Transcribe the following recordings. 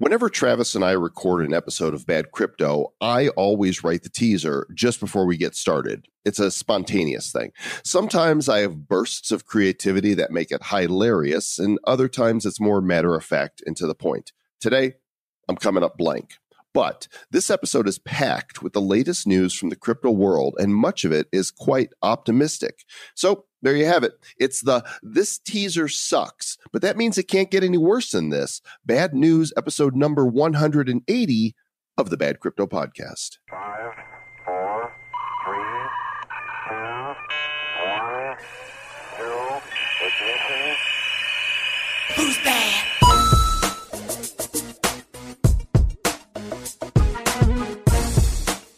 Whenever Travis and I record an episode of Bad Crypto, I always write the teaser just before we get started. It's a spontaneous thing. Sometimes I have bursts of creativity that make it hilarious, and other times it's more matter of fact and to the point. Today, I'm coming up blank. But this episode is packed with the latest news from the crypto world, and much of it is quite optimistic. So there you have it. It's the This Teaser Sucks, but that means it can't get any worse than this. Bad news, episode number 180 of the Bad Crypto Podcast. Five,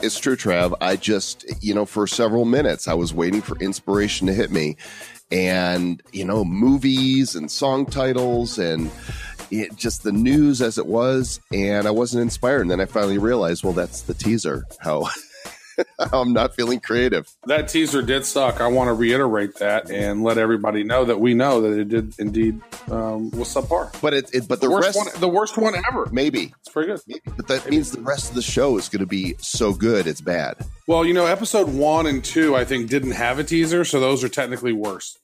It's true, Trav. I just, you know, for several minutes, I was waiting for inspiration to hit me. And, you know, movies and song titles and it, just the news as it was. And I wasn't inspired. And then I finally realized, well, that's the teaser, how, I'm not feeling creative. That teaser did suck. I want to reiterate that and let everybody know that we know that it did indeed um, was subpar. But it, it but the, The worst rest, one, the worst one ever. maybe, It's pretty good. maybe, but that means the rest of the show is going to be so good, it's bad. Well, you know, episode one and two, I think, didn't have a teaser, so those are technically worse.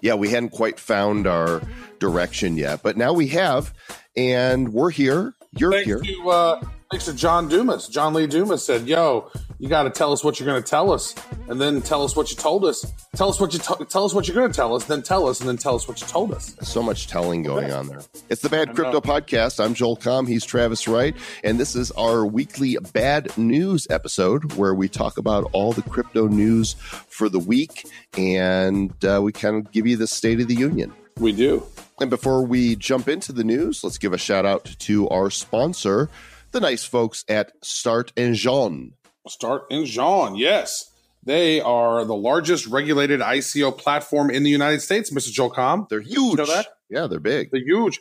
yeah, we hadn't quite found our direction yet, but now we have, and we're here. You're Thanks here. to uh, thanks to John Dumas. John Lee Dumas said, "Yo, you got to tell us what you're going to tell us, and then tell us what you told us. Tell us what you to- tell us what you're going to tell us, then tell us, and then tell us what you told us." So much telling going on there. It's the Bad Crypto. Podcast. I'm Joel Comm. He's Travis Wright. And this is our weekly bad news episode where we talk about all the crypto news for the week and uh, we kind of give you the State of the Union. We do. And before we jump into the news, let's give a shout out to our sponsor, the nice folks at Start Engine. Start in Jean. Yes, they are the largest regulated ICO platform in the United States. Mr. Joel Comm. They're huge. know that? Yeah, they're big. The huge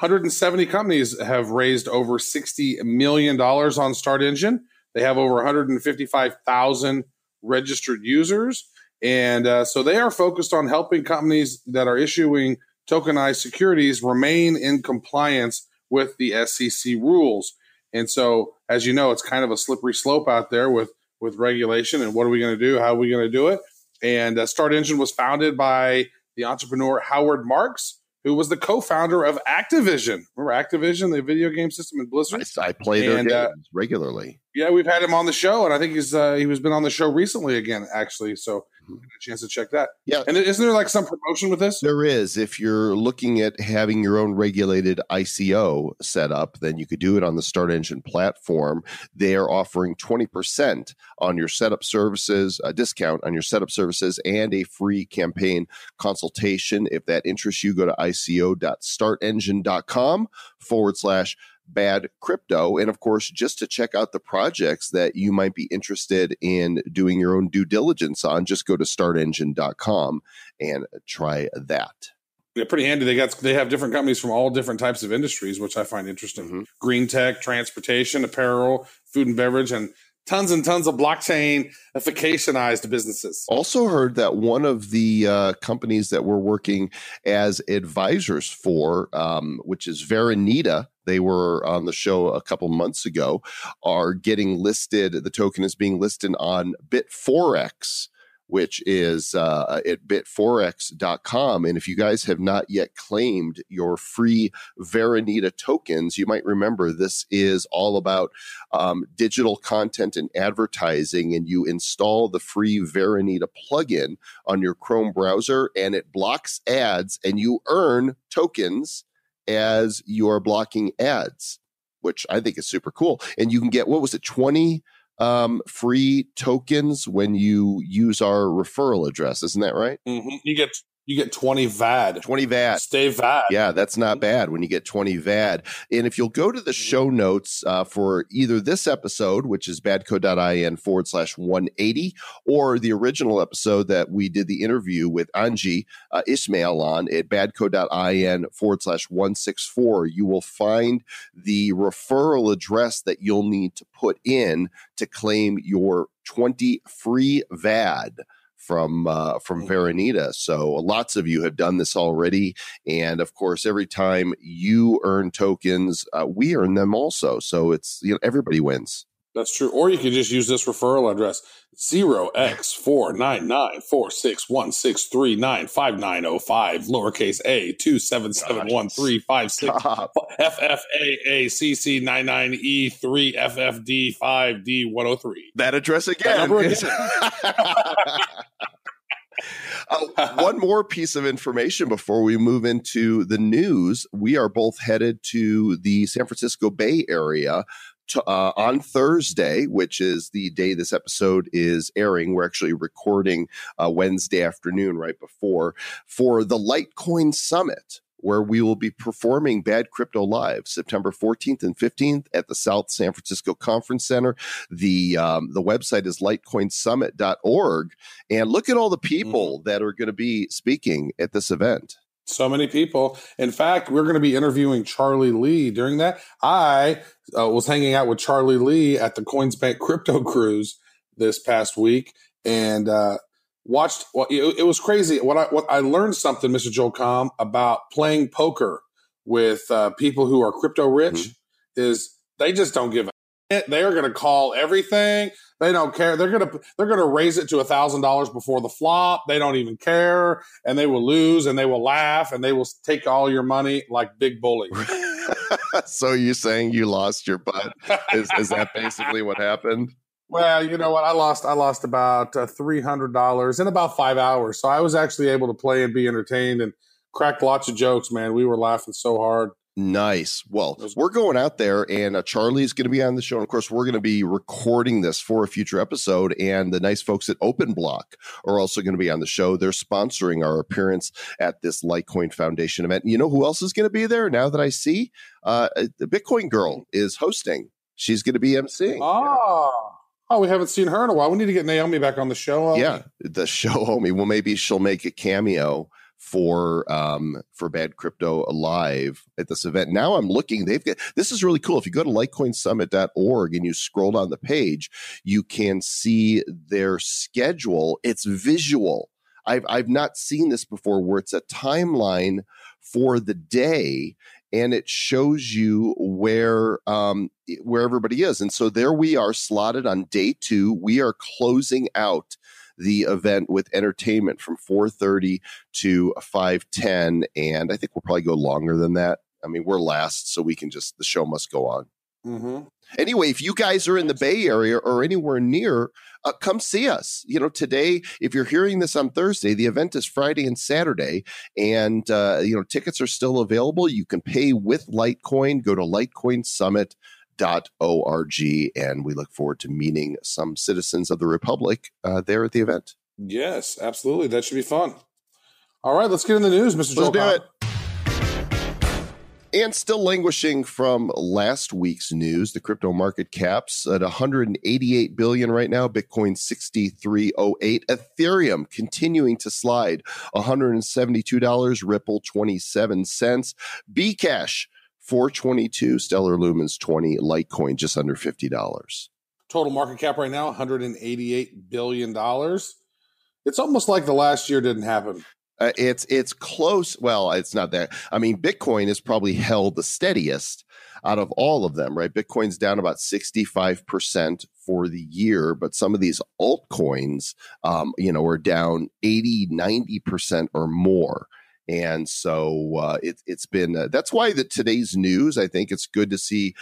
170 companies have raised over 60 million dollars on Start Engine. They have over 155,000 registered users, and uh, so they are focused on helping companies that are issuing tokenized securities remain in compliance with the SEC rules. And so, as you know, it's kind of a slippery slope out there with with regulation. And what are we going to do? How are we going to do it? And uh, Start Engine was founded by the entrepreneur Howard Marks, who was the co-founder of Activision. Remember Activision, the video game system in Blizzard? I, I play their And, games uh, regularly. Yeah, we've had him on the show, and I think he's uh, he was been on the show recently again, actually. So Mhm. a chance to check that. Yeah. And isn't there like some promotion with this? There is. If you're looking at having your own regulated ICO set up, then you could do it on the Start Engine platform. They are offering 20% on your setup services, a discount on your setup services, and a free campaign consultation. If that interests you, go to ico.startengine.com forward slash bad crypto. And of course, just to check out the projects that you might be interested in doing your own due diligence on, just go to startengine.com and try that. They're pretty handy. They got they have different companies from all different types of industries, which I find interesting. Mhm. Green tech, transportation, apparel, food and beverage, and tons and tons of blockchain efficacionized businesses. Also, heard that one of the uh, companies that we're working as advisors for, um, which is Varanida, they were on the show a couple months ago, are getting listed. The token is being listed on Bitforex. Which is uh, at bitforex.com. And if you guys have not yet claimed your free Varanida tokens, you might remember this is all about um, digital content and advertising, and you install the free Varanida plugin on your Chrome browser, and it blocks ads, and you earn tokens as you are blocking ads, which I think is super cool. And you can get what was it, twenty um, free tokens when you use our referral address, isn't that right? Mhm. You get you get twenty VAD. Twenty VAD. Stay VAD. Yeah, that's not bad when you get 20 VAD. And if you'll go to the show notes uh, for either this episode, which is badco.in forward slash 180, or the original episode that we did the interview with Anji uh, Ismail on at badco.in forward slash 164, you will find the referral address that you'll need to put in to claim your 20 free VAD from uh, from Mhm. Varanida. So lots of you have done this already, and of course, every time you earn tokens, uh, we earn them also. So it's you know everybody wins. That's true. Or you could just use this referral address zero x four nine nine four six one six three nine five nine zero five lowercase a two seven seven one three five six Stop. FFAACC nine nine E three FFD five D one hundred three. that address again. again. Uh, one more piece of information before we move into the news. We are both headed to the San Francisco Bay Area to, uh, on Thursday, which is the day this episode is airing. We're actually recording uh, Wednesday afternoon, right before, for the Litecoin Summit. Where we will be performing Bad Crypto Live September 14th and 15th at the South San Francisco Conference Center. The um, the website is litecoinsummit.org. And look at all the people that are going to be speaking at this event. So many people. In fact, we're going to be interviewing Charlie Lee during that. I uh, was hanging out with Charlie Lee at the Coinsbank Crypto Cruise this past week and uh, watched. Well, it, it was crazy. What I what I learned something, Mr. Joel Comm, about playing poker with uh, people who are crypto rich is they just don't give a shit. They are going to call everything. They don't care. They're gonna they're gonna raise it to a thousand dollars before the flop. They don't even care, and they will lose, and they will laugh, and they will take all your money like big bully. so you're saying you lost your butt? Is, is that basically what happened? Well, you know what? I lost I lost about uh, three hundred dollars in about five hours. So I was actually able to play and be entertained and cracked lots of jokes. Man, we were laughing so hard. Nice. Well, we're going out there, and uh, Charlie's going to be on the show. And of course, we're going to be recording this for a future episode. And the nice folks at Open Block are also going to be on the show. They're sponsoring our appearance at this Litecoin Foundation event. You know who else is going to be there? Now that I see, uh, the Bitcoin Girl is hosting. She's going to be emceeing. Oh, oh, we haven't seen her in a while. We need to get Naomi back on the show. yeah, the show homie. Well, maybe she'll make a cameo for um for bad crypto alive at this event now i'm looking they've got this is really cool if you go to litecoinsummit.org and you scroll down the page you can see their schedule it's visual i've i've not seen this before where it's a timeline for the day and it shows you where um where everybody is and so there we are slotted on day 2 we are closing out the event with entertainment from 4:30 to 5:10 and I think we'll probably go longer than that. I mean, we're last so we can just the show must go on. Hmm Anyway, if you guys are in the Bay Area or anywhere near, uh, come see us. You know, today, if you're hearing this on Thursday, the event is Friday and Saturday, and uh, you know tickets are still available. You can pay with Litecoin. Go to LitecoinSummit.org, and we look forward to meeting some citizens of the Republic uh, there at the event. Yes, absolutely. That should be fun. All right, let's get in the news, Mr. Let's do Cobb. it. And still languishing from last week's news, the crypto market caps at 188 billion right now, Bitcoin 6308, Ethereum continuing to slide $172, Ripple 27 cents, Bcash 422, Stellar Lumens 20, Litecoin just under $50. Total market cap right now, 188 billion dollars. It's almost like the last year didn't happen. Uh, it's it's close. Well, it's not that. I mean, Bitcoin is probably held the steadiest out of all of them, right? Bitcoin's down about sixty five percent for the year, but some of these altcoins, um, you know, are down 80, 90 percent or more. And so uh, it, it's been uh, that's why the today's news. I think it's good to see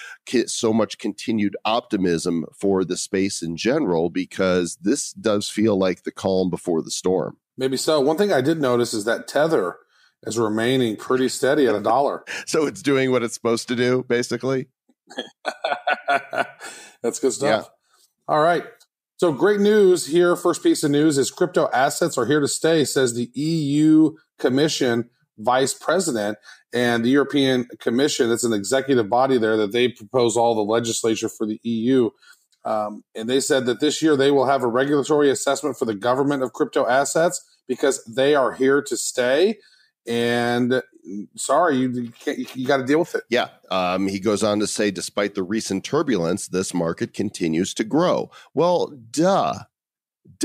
so much continued optimism for the space in general because this does feel like the calm before the storm. Maybe so. One thing I did notice is that Tether is remaining pretty steady at a dollar. So it's doing what it's supposed to do, basically. That's good stuff. All right. So great news here. First piece of news is crypto assets are here to stay, says the EU Commission vice president and the European Commission. It's an executive body there that they propose all the legislature for the EU. Um, and they said that this year they will have a regulatory assessment for the government of crypto assets because they are here to stay. And sorry, you, you got to deal with it. Yeah. Um, he goes on to say, despite the recent turbulence, this market continues to grow. Well, duh.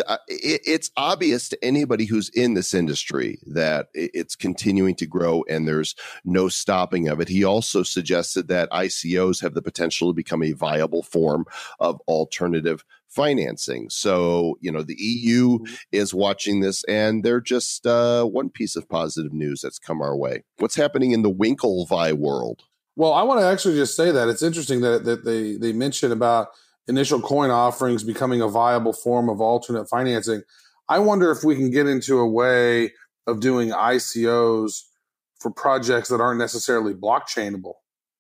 Uh, it, it's obvious to anybody who's in this industry that it's continuing to grow and there's no stopping of it. He also suggested that ICOs have the potential to become a viable form of alternative financing. So, you know, the EU is watching this and they're just uh, one piece of positive news that's come our way. What's happening in the Winklevi world? Well, I want to actually just say that it's interesting that, that they they mention about initial coin offerings becoming a viable form of alternate financing. I wonder if we can get into a way of doing ICOs for projects that aren't necessarily blockchainable,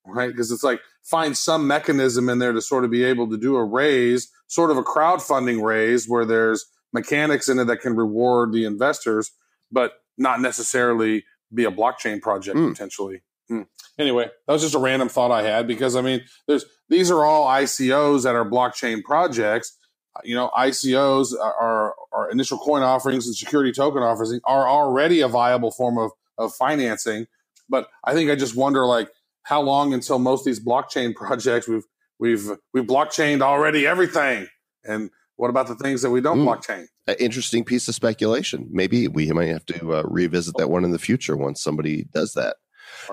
right? Because it's like find some mechanism in there to sort of be able to do a raise, sort of a crowdfunding raise where there's mechanics in it that can reward the investors, but not necessarily be a blockchain project Mm. potentially. Hmm. Anyway, that was just a random thought I had because I mean, there's these are all ICOs that are blockchain projects. You know, ICOs are, are, are initial coin offerings and security token offerings are already a viable form of of financing. But I think I just wonder like how long until most of these blockchain projects we've we've we've blockchained already everything, and what about the things that we don't Mm. blockchain? An interesting piece of speculation. Maybe we might have to uh, revisit that one in the future once somebody does that.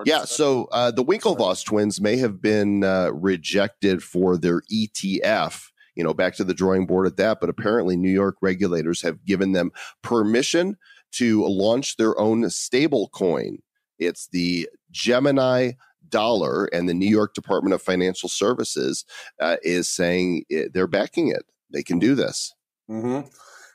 Yeah, so uh, the Winklevoss twins may have been uh, rejected for their ETF. You know, back to the drawing board at that, but apparently New York regulators have given them permission to launch their own stable coin. It's the Gemini dollar, and the New York Department of Financial Services uh, is saying it, they're backing it. They can do this. hmm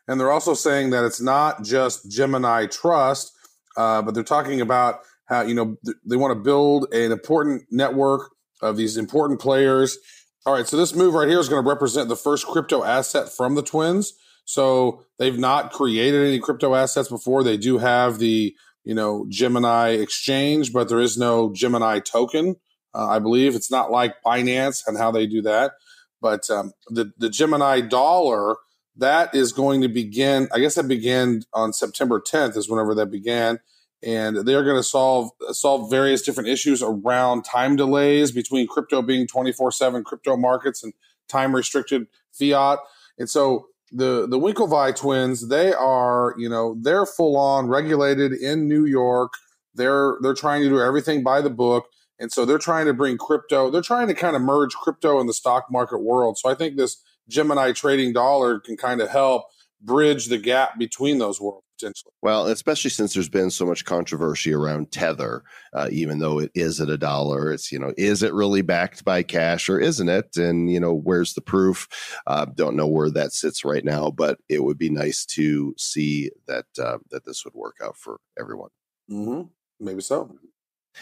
And they're also saying that it's not just Gemini Trust, uh, but they're talking about how you know th- they want to build an important network of these important players. All right, so this move right here is going to represent the first crypto asset from the twins. So they've not created any crypto assets before. They do have the you know Gemini exchange, but there is no Gemini token. Uh, I believe it's not like Binance and how they do that. But um, the the Gemini dollar that is going to begin. I guess that began on September 10th is whenever that began, and they're going to solve solve various different issues around time delays between crypto being 24 seven crypto markets and time restricted fiat. And so the the Winklevi twins, they are you know they're full on regulated in New York. They're they're trying to do everything by the book. And so they're trying to bring crypto, they're trying to kind of merge crypto and the stock market world. So I think this Gemini trading dollar can kind of help bridge the gap between those worlds potentially. Well, especially since there's been so much controversy around Tether, uh, even though it is at a dollar, it's, you know, is it really backed by cash or isn't it? And, you know, where's the proof? Uh, don't know where that sits right now, but it would be nice to see that, uh, that this would work out for everyone. Mm-hmm. Maybe so.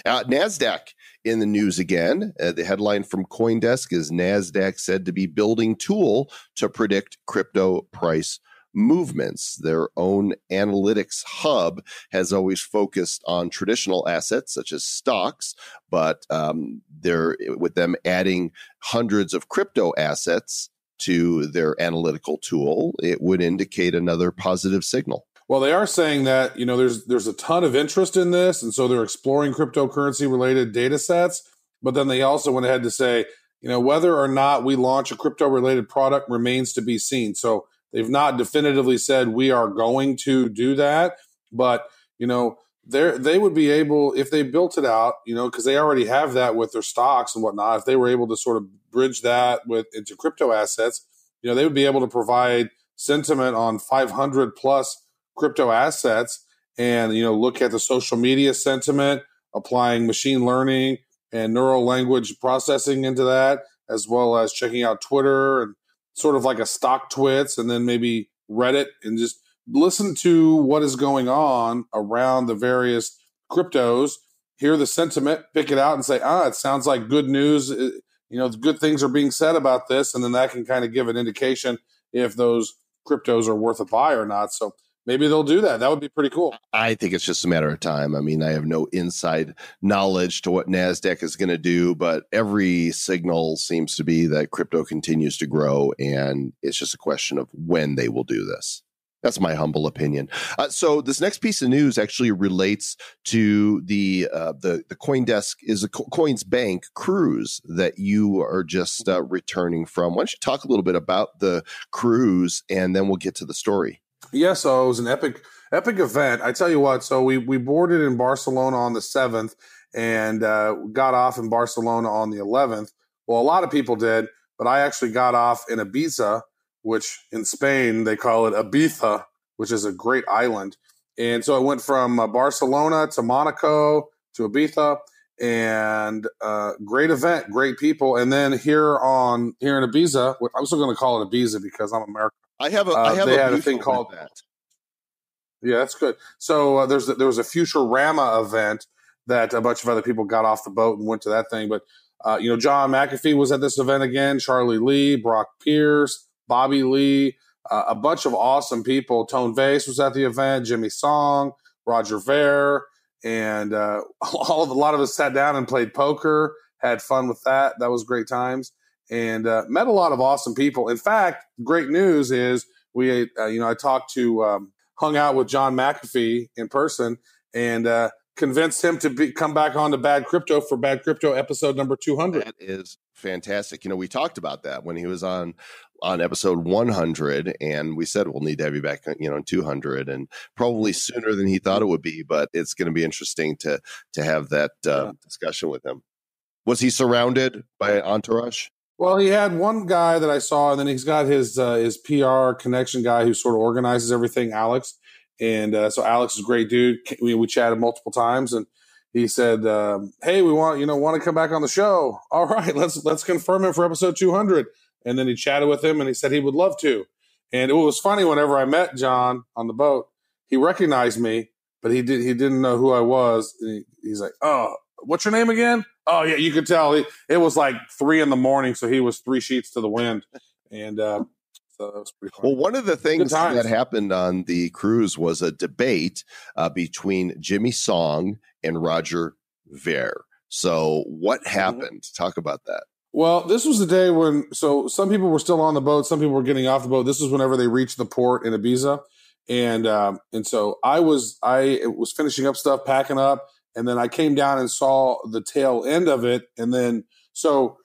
Uh, NASDAQ in the news again. Uh, the headline from Coindesk is NASDAQ said to be building tool to predict crypto price movements. Their own analytics hub has always focused on traditional assets such as stocks, but um, they're with them adding hundreds of crypto assets to their analytical tool, it would indicate another positive signal. Well, they are saying that you know there's there's a ton of interest in this, and so they're exploring cryptocurrency related data sets. But then they also went ahead to say, you know, whether or not we launch a crypto related product remains to be seen. So they've not definitively said we are going to do that, but you know, they they would be able if they built it out, you know, because they already have that with their stocks and whatnot. If they were able to sort of bridge that with into crypto assets, you know, they would be able to provide sentiment on 500 plus crypto assets and you know look at the social media sentiment applying machine learning and neural language processing into that as well as checking out twitter and sort of like a StockTwits and then maybe reddit and just listen to what is going on around the various cryptos hear the sentiment pick it out and say ah it sounds like good news. Uh, you know good things are being said about this. And then that can kind of give an indication if those cryptos are worth a buy or not. So maybe they'll do that. That would be pretty cool. I think it's just a matter of time. I mean, I have no inside knowledge to what NASDAQ is going to do, but every signal seems to be that crypto continues to grow. And it's just a question of when they will do this. That's my humble opinion. Uh, so this next piece of news actually relates to the uh, the the CoinDesk is a Co- Coins Bank cruise that you are just uh, returning from. Why don't you talk a little bit about the cruise, and then we'll get to the story. Yeah, so it was an epic epic event. I tell you what, so we we boarded in Barcelona on the seventh and uh, got off in Barcelona on the eleventh. Well, a lot of people did, but I actually got off in Ibiza, which in Spain they call it Ibiza, which is a great island. And so I went from uh, Barcelona to Monaco to Ibiza, and uh, great event, great people. And then here on here in Ibiza, I'm still going to call it Ibiza because I'm American. I have a Uh, I have they a, had a thing called- that. Yeah, that's good. So uh, there's there was a Futurama event that a bunch of other people got off the boat and went to that thing. But uh, you know, John McAfee was at this event again. Charlie Lee, Brock Pierce, Bobby Lee, uh, a bunch of awesome people. Tone Vays was at the event. Jimmy Song, Roger Ver, and uh, all of, a lot of us sat down and played poker. Had fun with that. That was great times, and uh, met a lot of awesome people. In fact, great news is we, uh, you know, I talked to. Um, hung out with John McAfee in person and uh, convinced him to be, come back on to Bad Crypto for Bad Crypto episode number 200. That is fantastic. You know, we talked about that when he was on on episode 100 and we said we'll need to have you back you know in 200 and probably sooner than he thought it would be but it's going to be interesting to to have that uh, Yeah. discussion with him was he surrounded by entourage Well, he had one guy that I saw, and then he's got his uh, his PR connection guy who sort of organizes everything, Alex. And uh, so Alex is a great dude. We, we chatted multiple times, and he said, um, "Hey, we want you know want to come back on the show. All right, let's let's confirm him for episode 200." And then he chatted with him, and he said he would love to. And it was funny whenever I met John on the boat, he recognized me, but he did he didn't know who I was. And he, he's like, "Oh, what's your name again?" Oh yeah, you could tell he, it was like three in the morning, so he was three sheets to the wind, and uh, so that was pretty well one of the things that happened on the cruise was a debate uh, between jimmy song and roger ver. So what Mm-hmm. happened? Talk about that. Well, this was the day when so some people were still on the boat, some people were getting off the boat. This was whenever they reached the port in Ibiza, and um, and so I was I was finishing up stuff, packing up, and then I came down and saw the tail end of it, and then so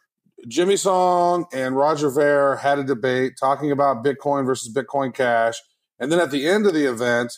Jimmy Song and Roger Ver had a debate talking about Bitcoin versus Bitcoin Cash, and then at the end of the event,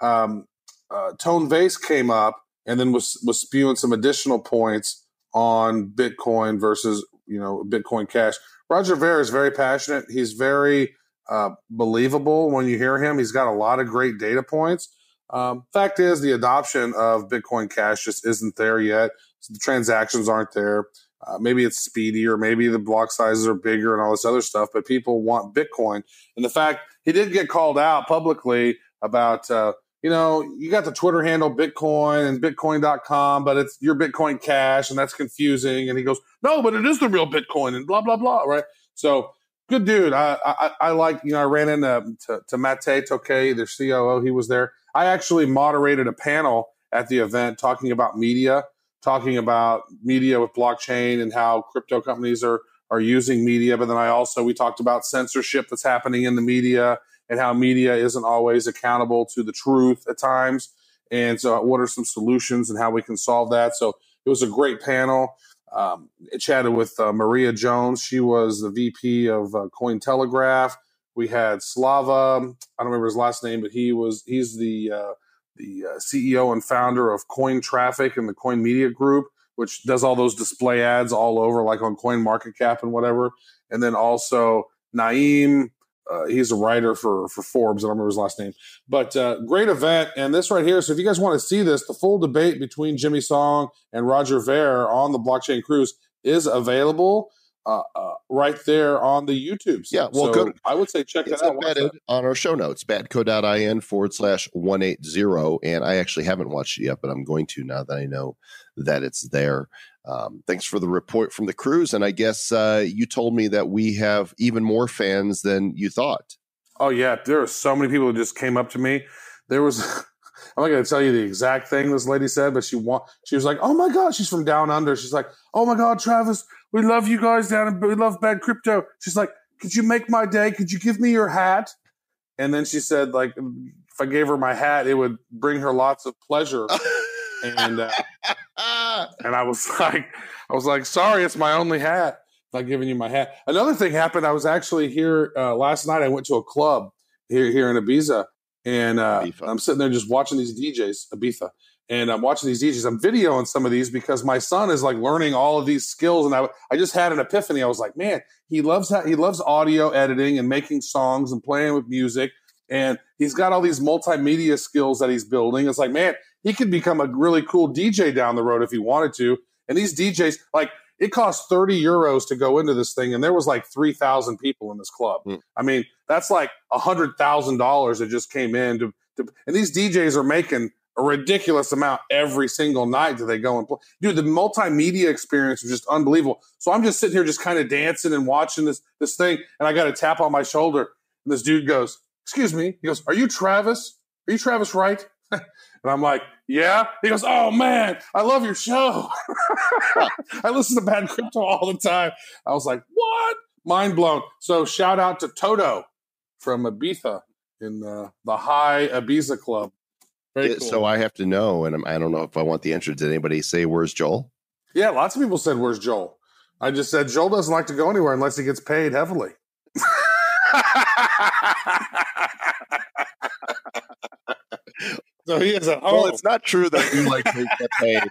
um, uh, Tone Vays came up and then was was spewing some additional points on Bitcoin versus you know Bitcoin Cash. Roger Ver is very passionate. He's very uh, believable when you hear him. He's got a lot of great data points. Um, fact is, the adoption of Bitcoin Cash just isn't there yet. So the transactions aren't there. Uh, maybe it's speedier, maybe the block sizes are bigger and all this other stuff. But people want Bitcoin, and the fact he did get called out publicly about. Uh, you know, you got the Twitter handle Bitcoin and Bitcoin.com, but it's your Bitcoin Cash, and that's confusing. And he goes, no, but it is the real Bitcoin, and blah blah blah. Right? So good dude. I I, I like you know I ran into to, to Mate Tokay, their COO. He was there. I actually moderated a panel at the event talking about media, talking about media with blockchain and how crypto companies are are using media. But then I also we talked about censorship that's happening in the media and how media isn't always accountable to the truth at times. And so, what are some solutions and how we can solve that? So, it was a great panel. Um, it chatted with uh, Maria Jones. She was the VP of uh, Cointelegraph. We had Slava. I don't remember his last name, but he was he's the uh, the uh, CEO and founder of Coin Traffic and the Coin Media Group, which does all those display ads all over, like on Coin Market Cap and whatever. And then also Naeem. Uh, he's a writer for for Forbes. I don't remember his last name, but uh, great event. And this right here. So if you guys want to see this, the full debate between Jimmy Song and Roger Ver on the blockchain cruise is available uh, uh, right there on the YouTube. Yeah, well, so go to- I would say check it's that out. Embedded that. on our show notes, badco.in forward slash 180. And I actually haven't watched it yet, but I'm going to now that I know that it's there. Um, thanks for the report from the cruise. And I guess uh, you told me that we have even more fans than you thought. Oh yeah, there are so many people who just came up to me. There was. I'm not going to tell you the exact thing this lady said, but she wa- she was like, "Oh my god, she's from down under." She's like, "Oh my god, Travis, we love you guys down in we love bad crypto." She's like, "Could you make my day? Could you give me your hat?" and then she said like if I gave her my hat, it would bring her lots of pleasure. and uh, and I was like, I was like, sorry, it's my only hat. Not giving you my hat. Another thing happened. I was actually here uh, last night. I went to a club here here in Ibiza, and uh, I'm sitting there just watching these DJs, Ibiza, and I'm watching these DJs. I'm videoing some of these because my son is like learning all of these skills, and I I just had an epiphany. I was like, man, he loves how, he loves audio editing and making songs and playing with music, and he's got all these multimedia skills that he's building. It's like, man, he could become a really cool DJ down the road if he wanted to. And these DJs, like, it cost 30 euros to go into this thing, and there was like 3,000 people in this club. Hmm. I mean, that's like $100,000 that just came in. To, to, and these DJs are making a ridiculous amount every single night that they go and play. Dude, the multimedia experience was just unbelievable. So I'm just sitting here just kind of dancing and watching this, this thing, and I got a tap on my shoulder, and this dude goes, Excuse me. He goes, Are you Travis? Are you Travis Wright? And I'm like, Yeah. He goes, Oh man, I love your show. I listen to Bad Crypto all the time. I was like, What? Mind blown. So shout out to Toto from Ibiza in uh, the High Ibiza Club. Cool. So I have to know, and I don't know if I want the answer. Did anybody say where's Joel? yeah, lots of people said, Where's Joel? I just said Joel doesn't like to go anywhere unless he gets paid heavily. so he is at home. Well, it's not true that you like to get paid.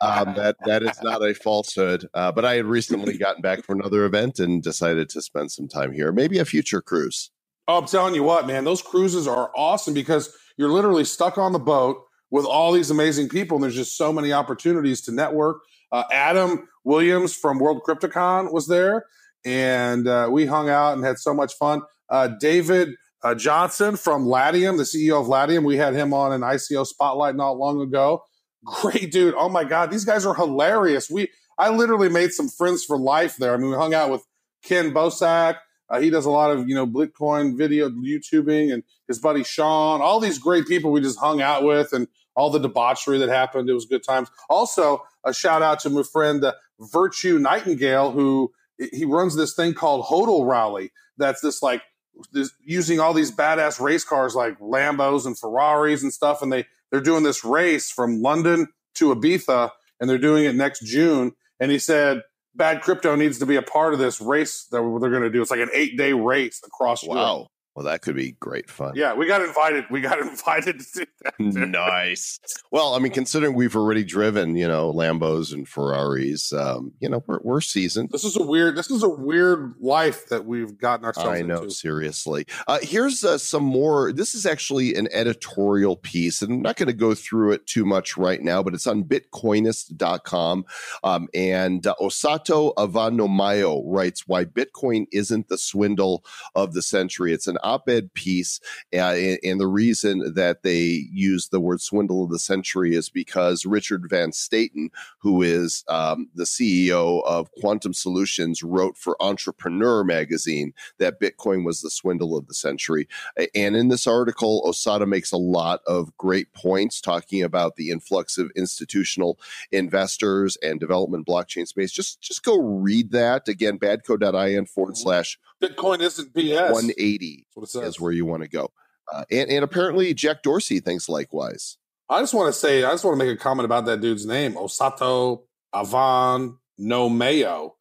Um, that that is not a falsehood. Uh, but I had recently gotten back from another event and decided to spend some time here. Maybe a future cruise. Oh, I'm telling you what, man, those cruises are awesome because you're literally stuck on the boat with all these amazing people, and there's just so many opportunities to network. Uh, Adam Williams from World CryptoCon was there, and uh, we hung out and had so much fun. Uh, David uh, Johnson from Latium, the CEO of Latium, we had him on an ICO spotlight not long ago. Great dude! Oh my god, these guys are hilarious. We I literally made some friends for life there. I mean, we hung out with Ken Bosak. Uh, he does a lot of you know Bitcoin video YouTubing, and his buddy Sean. All these great people we just hung out with, and all the debauchery that happened. It was good times. Also, a shout out to my friend uh, Virtue Nightingale, who he runs this thing called Hodl Rally. That's this like this, using all these badass race cars like Lambos and Ferraris and stuff, and they they're doing this race from London to Ibiza, and they're doing it next June. And he said Bad Crypto needs to be a part of this race that they're going to do. It's like an eight day race across Europe. Well, that could be great fun. Yeah, we got invited. We got invited to do that. nice. Well, I mean, considering we've already driven, you know, Lambos and Ferraris, um, you know, we're, we're seasoned. This is a weird. This is a weird life that we've gotten ourselves I know, into. seriously. Uh, here's uh, some more. This is actually an editorial piece, and I'm not going to go through it too much right now, but it's on bitcoinist.com. Um, and uh, Osato Avanomayo writes why Bitcoin isn't the swindle of the century. It's an op ed piece, uh, and, and the reason that they use the word swindle of the century is because Richard Van Staten, who is um, the CEO of Quantum Solutions, wrote for Entrepreneur magazine that Bitcoin was the swindle of the century. And in this article, Osato makes a lot of great points talking about the influx of institutional investors and development blockchain space. Just just go read that again. Badco.in forward slash Bitcoin isn't BS. 180 That's what it says. is where you want to go. Uh, and, and apparently Jack Dorsey thinks likewise. I just want to say, I just want to make a comment about that dude's name, Osato Avan No Mayo.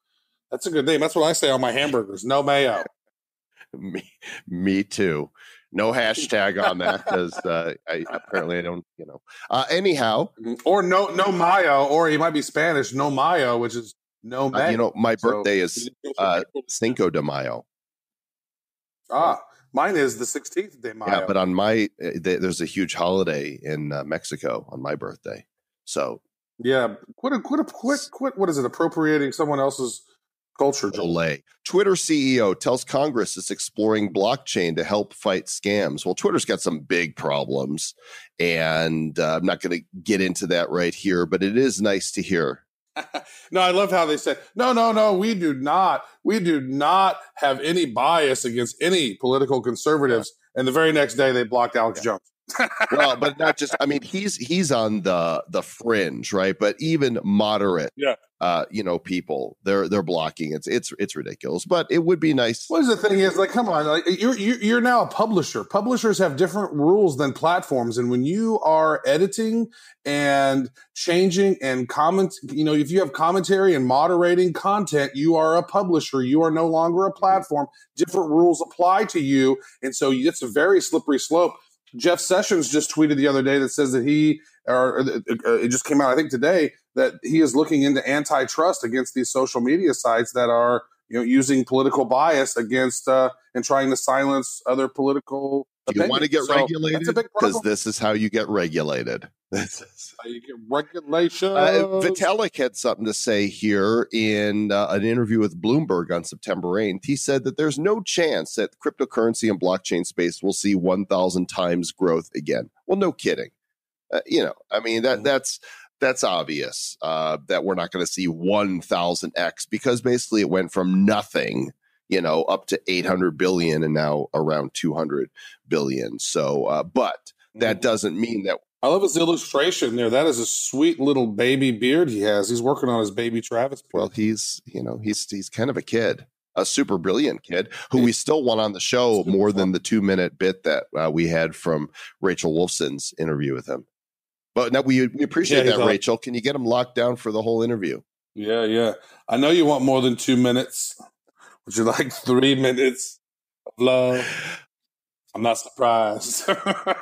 That's a good name. That's what I say on my hamburgers. No mayo. Me, me too. No hashtag on that because uh, I, apparently I don't, you know. Uh, anyhow, Or no no mayo, or he might be Spanish, no mayo, which is no uh, you know, my So- birthday is uh, Cinco de Mayo. ah, mine is the 16th de mayo. Yeah, but on my uh, there's a huge holiday in uh, Mexico on my birthday. So yeah, quit, quit, quit, quit. What is it? Appropriating someone else's culture, Joel. Olay. Twitter CEO tells Congress it's exploring blockchain to help fight scams. Well, Twitter's got some big problems, and uh, I'm not going to get into that right here, but it is nice to hear. no, I love how they said, no, no, no, we do not, we do not have any bias against any political conservatives. And the very next day, they blocked Alex Jones. Well, but not just. I mean, he's he's on the the fringe, right? But even moderate, Yeah. uh, you know, people they're they're blocking. It's it's it's ridiculous. But it would be nice. What is the thing is like, come on, like you're, you're you're now a publisher. Publishers have different rules than platforms, and when you are editing and changing and comment, you know, if you have commentary and moderating content, you are a publisher. You are no longer a platform. Different rules apply to you, and so it's a very slippery slope. Jeff Sessions just tweeted the other day that says that he, or uh, it just came out, I think today, that he is looking into antitrust against these social media sites that are you know using political bias against uh, and trying to silence other political. Do you want to get. So regulated? That's a big Because this is how you get regulated. This is- How you get regulation. Uh, Vitalik had something to say here in uh, an interview with Bloomberg on September 8th. He said that there's no chance that cryptocurrency and blockchain space will see 1,000 times growth again. Well, no kidding. Uh, you know, I mean that that's that's obvious uh, that we're not going to see 1,000x because basically it went from nothing, you know, up to 800 billion and now around 200 billion. So, uh, but that doesn't mean that I love his illustration there. That is a sweet little baby beard he has. He's working on his baby Travis. beard. Well, he's you know he's he's kind of a kid, a super brilliant kid who we still want on the show more than the two minute bit that uh, we had from Rachel Wolfson's interview with him. But no, we we appreciate Yeah, that, on- Rachel. Can you get him locked down for the whole interview? Yeah, yeah. I know you want more than two minutes. Would you like three minutes of love? I'm not surprised.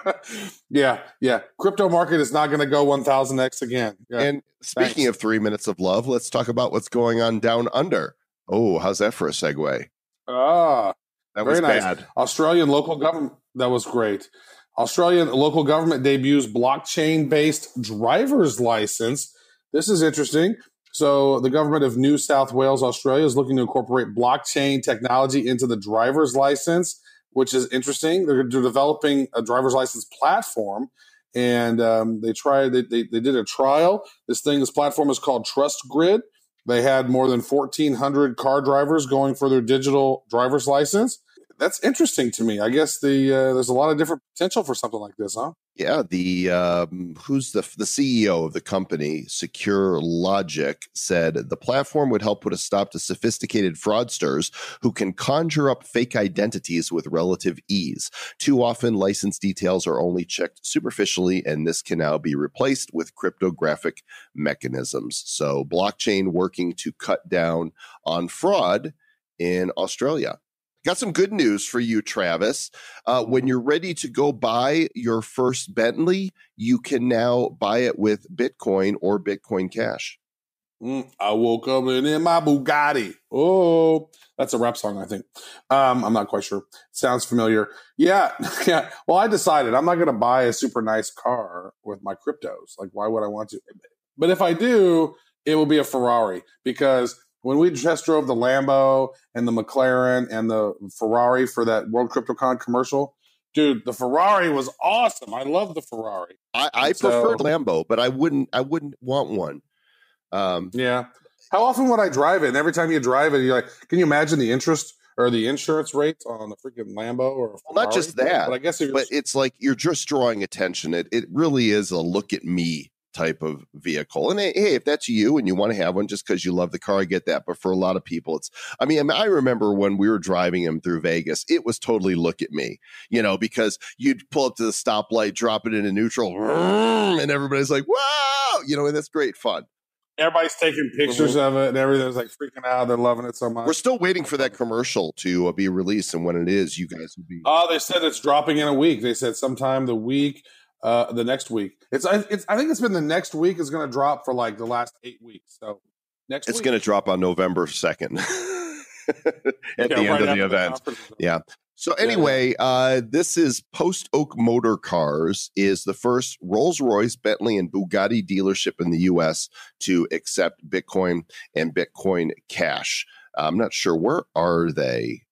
yeah, yeah. Crypto market is not going to go 1000x again. Yeah. And speaking Thanks. of three minutes of love, let's talk about what's going on down under. Oh, how's that for a segue? ah, That Very was nice. bad. Australian local government. That was great. Australian local government debuts blockchain based driver's license. This is interesting. So, the government of New South Wales, Australia, is looking to incorporate blockchain technology into the driver's license, which is interesting. They're, developing a driver's license platform, and um, they tried. They, they, they did a trial. This thing, this platform is called Trust Grid. They had more than 1,400 car drivers going for their digital driver's license. That's interesting to me. I guess the uh, there's a lot of different potential for something like this, huh? Yeah, the um, who's the the CEO of the company, Secure Logic, said the platform would help put a stop to sophisticated fraudsters who can conjure up fake identities with relative ease. Too often, license details are only checked superficially, and this can now be replaced with cryptographic mechanisms. So, blockchain working to cut down on fraud in Australia. Got some good news for you, Travis. Uh, when you're ready to go buy your first Bentley, you can now buy it with Bitcoin or Bitcoin Cash. Mm, I woke up and in my Bugatti. Oh, that's a rap song, I think. Um, I'm not quite sure. Sounds familiar. Yeah, yeah. Well, I decided I'm not going to buy a super nice car with my cryptos. Like, why would I want to? But if I do, it will be a Ferrari because when we just drove the Lambo and the McLaren and the Ferrari for that World CryptoCon commercial, dude, the Ferrari was awesome. I love the Ferrari. I, I So- prefer Lambo, but I wouldn't. I wouldn't want one. Um, Yeah. How often would I drive it? And every time you drive it, you're like, can you imagine the interest or the insurance rates on a freaking Lambo or a Well, not just that, But I guess but it's like you're just drawing attention. It it really is a look at me type of vehicle. And hey, hey, if that's you and you want to have one just because you love the car, I get that. But for a lot of people, it's I mean, I remember when we were driving him through Vegas, it was totally look at me, you know, because you'd pull up to the stoplight, drop it into neutral, and everybody's like, wow, you know, and that's great fun. everybody's taking pictures of it and everything's like freaking out. They're loving it so much. We're still waiting for that commercial to uh, be released. And when it is, you guys will be. Oh, they said it's dropping in a week. They said sometime the week, uh, the next week. It's, I- it's, I think it's been the next week is going to drop for like the last eight weeks. So next It's going to drop on November 2nd at Yeah, the end right of the event. conference. Yeah. So anyway, uh, this is Post Oak Motor Cars is the first Rolls Royce, Bentley, and Bugatti dealership in the U.S. to accept Bitcoin and Bitcoin Cash. I'm not sure where are they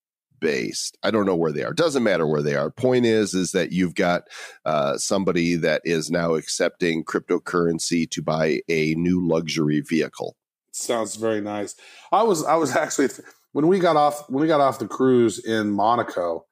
based. I don't know where they are. Doesn't matter where they are. Point is, is that you've got uh, somebody that is now accepting cryptocurrency to buy a new luxury vehicle. Sounds very nice. I was I was actually when we got off when we got off the cruise in Monaco,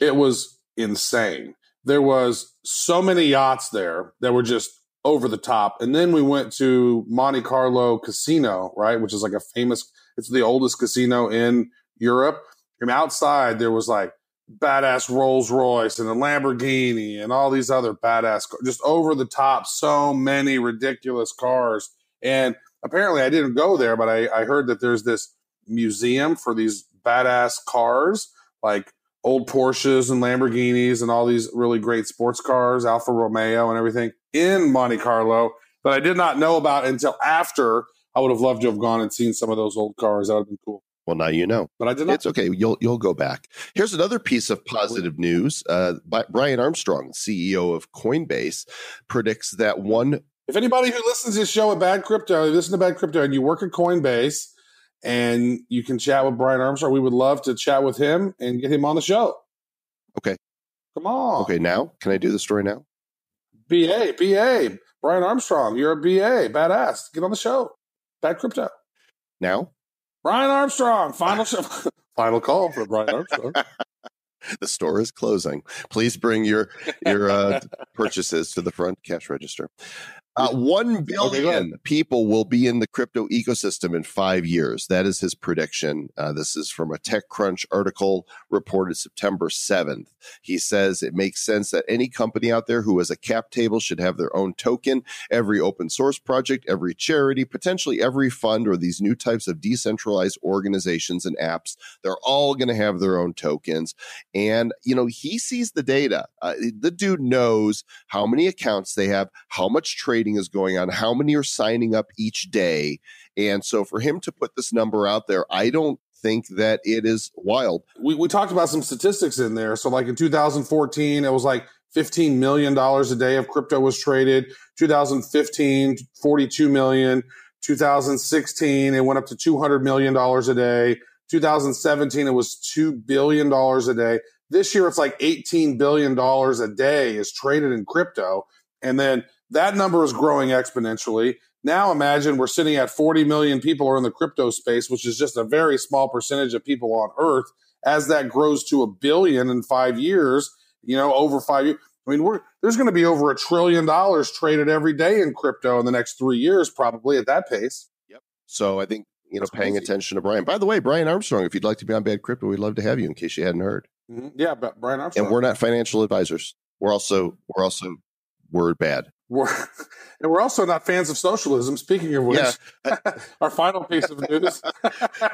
it was insane. there was so many yachts there that were just over the top. And then we went to Monte Carlo Casino, right, which is like a famous. It's the oldest casino in Europe. And outside there was like badass Rolls Royce and a Lamborghini and all these other badass, just over the top, so many ridiculous cars. And apparently, I didn't go there, but I, I heard that there's this museum for these badass cars, like old Porsches and Lamborghinis and all these really great sports cars, Alfa Romeo and everything in Monte Carlo that I did not know about until after. I would have loved to have gone and seen some of those old cars. That would have been cool. Well, now you know. But I did not. It's okay. You'll you'll go back. Here's another piece of positive news. Uh, Brian Armstrong, CEO of Coinbase, predicts that one. If anybody who listens to this show at Bad Crypto, listen to Bad Crypto, and you work at Coinbase, and you can chat with Brian Armstrong, we would love to chat with him and get him on the show. Okay. Come on. Okay, now can I do the story now? BA, BA, Brian Armstrong, you're a BA, badass. Get on the show. Bad Crypto. Now Brian Armstrong, final show. final call for Brian Armstrong. the store is closing. Please bring your your uh, purchases to the front cash register. Uh, One billion people will be in the crypto ecosystem in five years. That is his prediction. Uh, this is from a TechCrunch article reported September 7th. He says it makes sense that any company out there who has a cap table should have their own token. Every open source project, every charity, potentially every fund, or these new types of decentralized organizations and apps, they're all going to have their own tokens. And, you know, he sees the data. Uh, the dude knows how many accounts they have, how much trading is going on, how many are signing up each day. And so for him to put this number out there, I don't think that it is wild. we, we talked about some statistics in there. So, like in 2014, it was like $15 million a day of crypto was traded. 2015, 42 million. 2016, it went up to $200 million a day. 2017, it was $2 billion a day. This year, it's like $18 billion a day is traded in crypto. And then that number is growing exponentially. Now imagine we're sitting at 40 million people are in the crypto space, which is just a very small percentage of people on earth. As that grows to a billion in five years, you know, over five years, I mean, we're, there's going to be over a trillion dollars traded every day in crypto in the next three years, probably at that pace. Yep. So I think, you know, That's paying crazy. attention to Brian. By the way, Brian Armstrong, if you'd like to be on Bad Crypto, we'd love to have you in case you hadn't heard. Mhm. Yeah, but Brian Armstrong. And we're not financial advisors. We're also, we're also, we're bad. We're, and we're also not fans of socialism. Speaking of which, our final piece of news.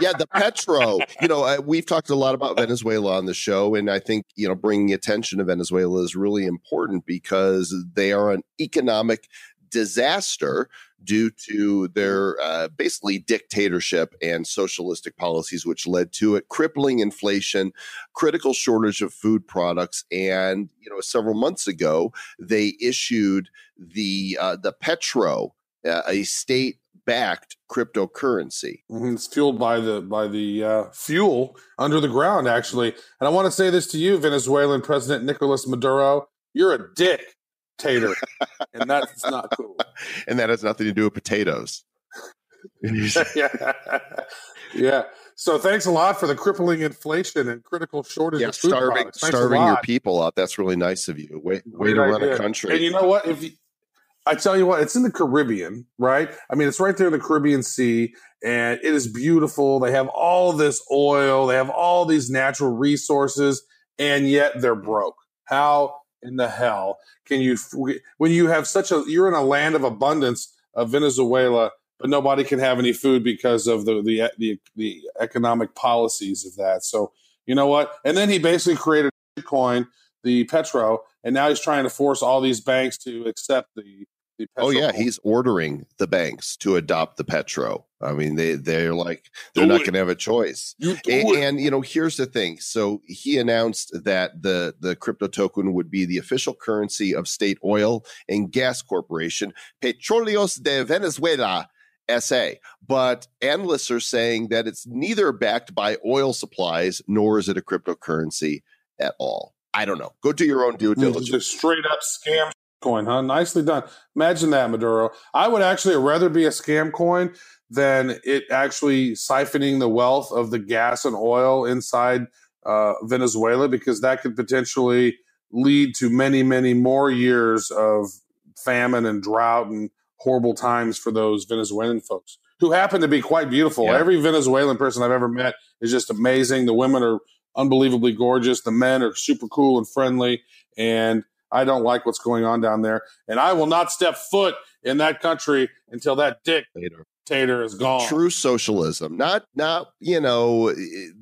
yeah, the petro. You know, uh, we've talked a lot about Venezuela on the show, and I think you know bringing attention to Venezuela is really important because they are an economic disaster due to their uh, basically dictatorship and socialistic policies, which led to it crippling inflation, critical shortage of food products, and you know, several months ago they issued the uh, the petro, uh, a state backed cryptocurrency. Mhm, It's fueled by the by the uh, fuel under the ground, actually. And I want to say this to you, Venezuelan President Nicolas Maduro: you're a dictator, and that's not cool. and that has nothing to do with potatoes. yeah, yeah. So thanks a lot for the crippling inflation and critical shortage yeah, of food starving, products. Thanks starving your people out. That's really nice of you. Way, way Great to run idea. a country. And you know what? If you, I tell you what, it's in the Caribbean, right? I mean, it's right there in the Caribbean Sea, and it is beautiful. They have all this oil, they have all these natural resources, and yet they're broke. How in the hell can you, when you have such a, you're in a land of abundance of Venezuela, but nobody can have any food because of the the the, the economic policies of that. So you know what? And then he basically created Bitcoin, the Petro, and now he's trying to force all these banks to accept the. Oh yeah, he's ordering the banks to adopt the petro. I mean, they they're like they're Do not going to have a choice. You And, and you know, here's the thing. So he announced that the the crypto token would be the official currency of state oil and gas corporation Petróleos de Venezuela SA. But analysts are saying that it's neither backed by oil supplies nor is it a cryptocurrency at all. I don't know. Go do your own due It's diligence. a straight up scam coin, huh? Nicely done. Imagine that, Maduro. I would actually rather be a scam coin than it actually siphoning the wealth of the gas and oil inside uh, Venezuela because that could potentially lead to many, many more years of famine and drought and horrible times for those Venezuelan folks who happen to be quite beautiful. Yeah. Every Venezuelan person I've ever met is just amazing. The women are unbelievably gorgeous. The men are super cool and friendly. And I don't like what's going on down there. And I will not step foot in that country until that dictator is gone. True socialism, not not you know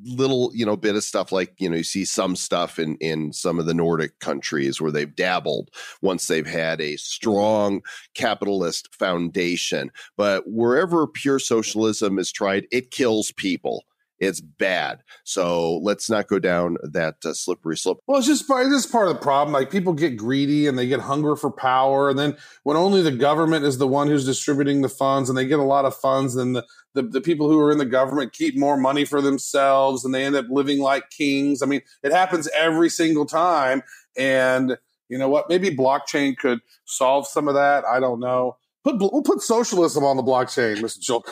little you know bit of stuff like you know you see some stuff in in some of the Nordic countries where they've dabbled once they've had a strong capitalist foundation, but wherever pure socialism is tried, it kills people. It's bad. So let's not go down that uh, slippery slope. Well, it's just part, part of the problem. Like people get greedy and they get hunger for power, and then when only the government is the one who's distributing the funds, and they get a lot of funds, then the, the the people who are in the government keep more money for themselves, and they end up living like kings. I mean, it happens every single time. And you know what? Maybe blockchain could solve some of that. I don't know. Put we'll put socialism on the blockchain, Mr. Joel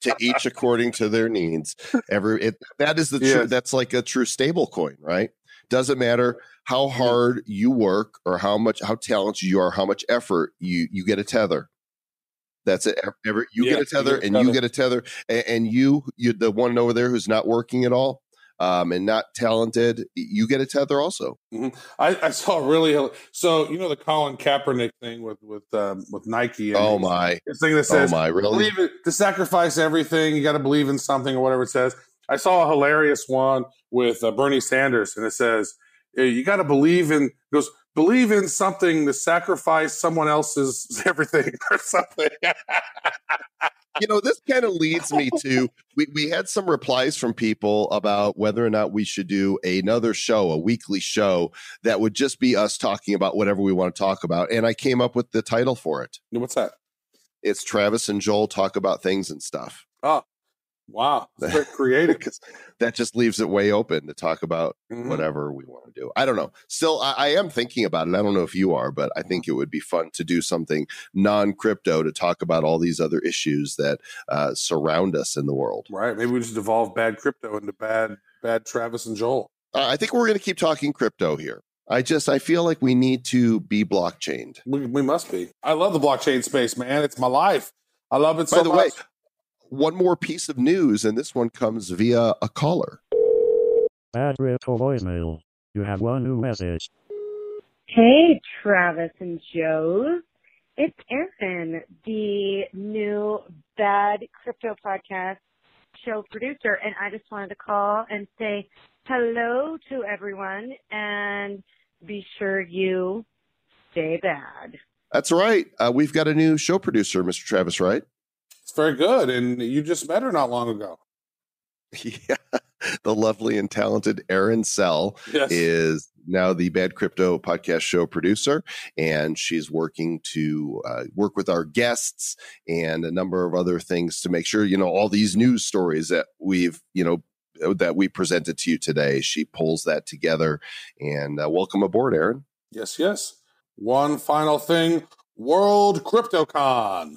to each according to their needs. Every it, that is the true. Yes. That's like a true stable coin, right? Doesn't matter how hard you work or how much how talented you are, how much effort you you get a tether. That's it. Every, you Yeah, get a you tether, get a and you get a tether, and, and you you the one over there who's not working at all. Um, and not talented, you get a tether also. I, I saw really so you know the Colin Kaepernick thing with with um, with Nike. And Oh my! His thing that says, Oh my! Really? believe it to sacrifice everything. You got to believe in something or whatever it says. I saw a hilarious one with uh, Bernie Sanders, and it says you got to believe in goes believe in something to sacrifice someone else's everything or something. you know, this kind of leads me to we, we had some replies from people about whether or not we should do another show, a weekly show that would just be us talking about whatever we want to talk about. And I came up with the title for it. What's that? It's Travis and Joel talk about things and stuff. Oh, wow, very creative. Because that just leaves it way open to talk about Mhm. whatever we want to do. I don't know. Still, I, I am thinking about it. I don't know if you are, but I think it would be fun to do something non crypto to talk about all these other issues that uh, surround us in the world. Right? Maybe we just evolve bad crypto into bad bad Travis and Joel. Uh, I think we're going to keep talking crypto here. I just I feel like we need to be blockchained. We, we must be. I love the blockchain space, man. It's my life. I love it By so the much. way, one more piece of news, and this one comes via a caller. Bad crypto voicemail. You have one new message. Hey, Travis and Joe. It's Erin, the new Bad Crypto Podcast show producer, and I just wanted to call and say hello to everyone and be sure you stay bad. That's right. Uh, we've got a new show producer, Mr. Travis Wright. It's very good. And you just met her not long ago. Yeah, the lovely and talented Erin Sell Yes. is now the Bad Crypto Podcast show producer, and she's working to uh, work with our guests and a number of other things to make sure you know all these news stories that we've you know that we presented to you today. She pulls that together, and uh, welcome aboard, Erin. yes, yes. One final thing World CryptoCon.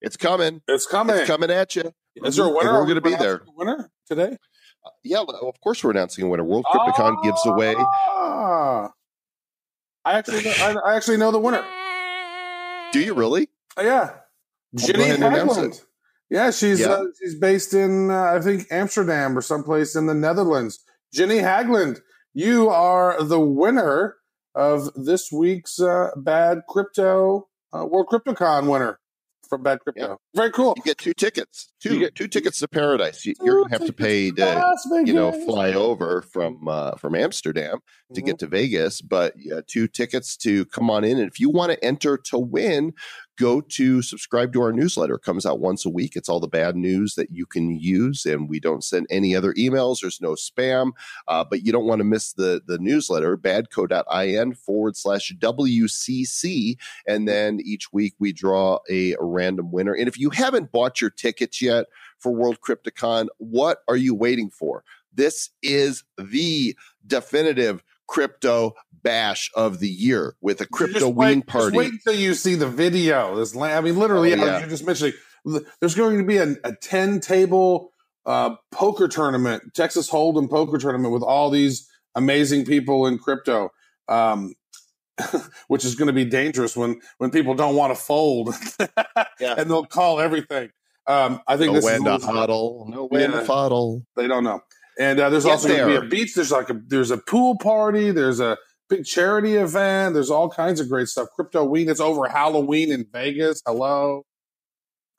It's coming. It's coming. It's coming at you. Is there a And winner? we're going to be there. the Winner today? Yeah, well, of course we're announcing a winner. World CryptoCon gives away. Ah. I actually, know, I, I actually know the winner. Do you really? Oh, yeah, Jenny and Hagland. Yeah, she's Yeah. Uh, she's based in uh, I think Amsterdam or someplace in the Netherlands. Jenny Hagland, you are the winner of this week's uh, Bad Crypto uh, World CryptoCon winner from Bad Crypto. Very cool. You get two tickets. Two You get- two tickets to paradise. You, you're gonna have to pay to you know fly over from uh, from Amsterdam to Mhm. get to Vegas, but yeah, two tickets to come on in. And if you want to enter to win, go to subscribe to our newsletter. It comes out once a week. It's all the bad news that you can use, and we don't send any other emails. There's no spam, uh, but you don't want to miss the the newsletter. Badco.in forward slash WCC, and then each week we draw a, a random winner. And if you haven't bought your tickets yet for World CryptoCon, what are you waiting for? This is the definitive crypto bash of the year with a crypto Just wing Just party. wait until you see the video. This, I mean, literally, Oh, yeah, you're just mentioning. There's going to be a, a ten table uh, poker tournament, Texas Hold'em poker tournament with all these amazing people in crypto. Um, which is going to be dangerous when when people don't want to fold Yeah. and they'll call everything. Um, I think No this is a to huddle. No when Yeah. to fuddle. they don't know. And uh, there's also going to be a beach. There's like a there's a pool party. There's a big charity event. There's all kinds of great stuff. Crypto Ween. It's over Halloween in Vegas. Hello.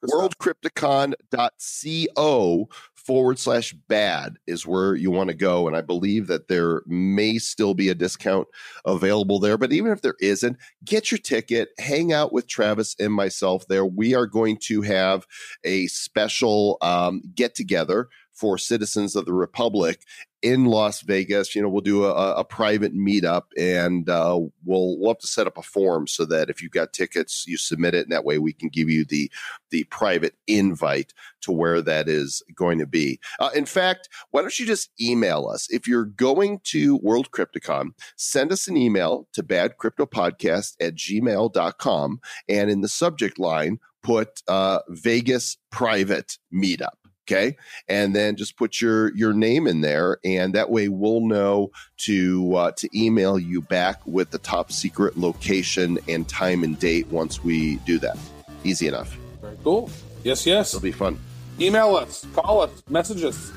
Worldcryptocon.co forward slash bad is where you want to go. And I believe that there may still be a discount available there. But even if there isn't, get your ticket, hang out with Travis and myself there. We are going to have a special um, get together for citizens of the Republic in Las Vegas. You know, we'll do a, a private meetup and uh, we'll, we'll have to set up a form so that if you've got tickets, you submit it. And that way we can give you the, the private invite to where that is going to be. Uh, in fact, why don't you just email us? If you're going to World CryptoCon, send us an email to badcryptopodcast at gmail.com. And in the subject line, put uh, Vegas private meetup. Okay. And then just put your, your name in there. And that way we'll know to, uh, to email you back with the top secret location and time and date once we do that. Easy enough. Very cool. Yes, yes. It'll be fun. Email us, call us, message us.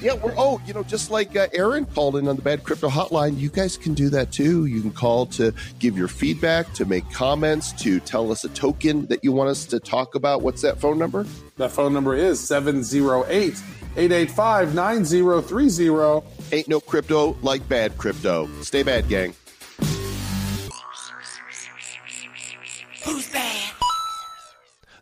Yeah, we're oh, you know, just like uh, Erin called in on the Bad Crypto Hotline, you guys can do that too. You can call to give your feedback, to make comments, to tell us a token that you want us to talk about. What's that phone number? That phone number is 708 885 9030. Ain't no crypto like bad crypto. Stay bad, gang. Who's bad?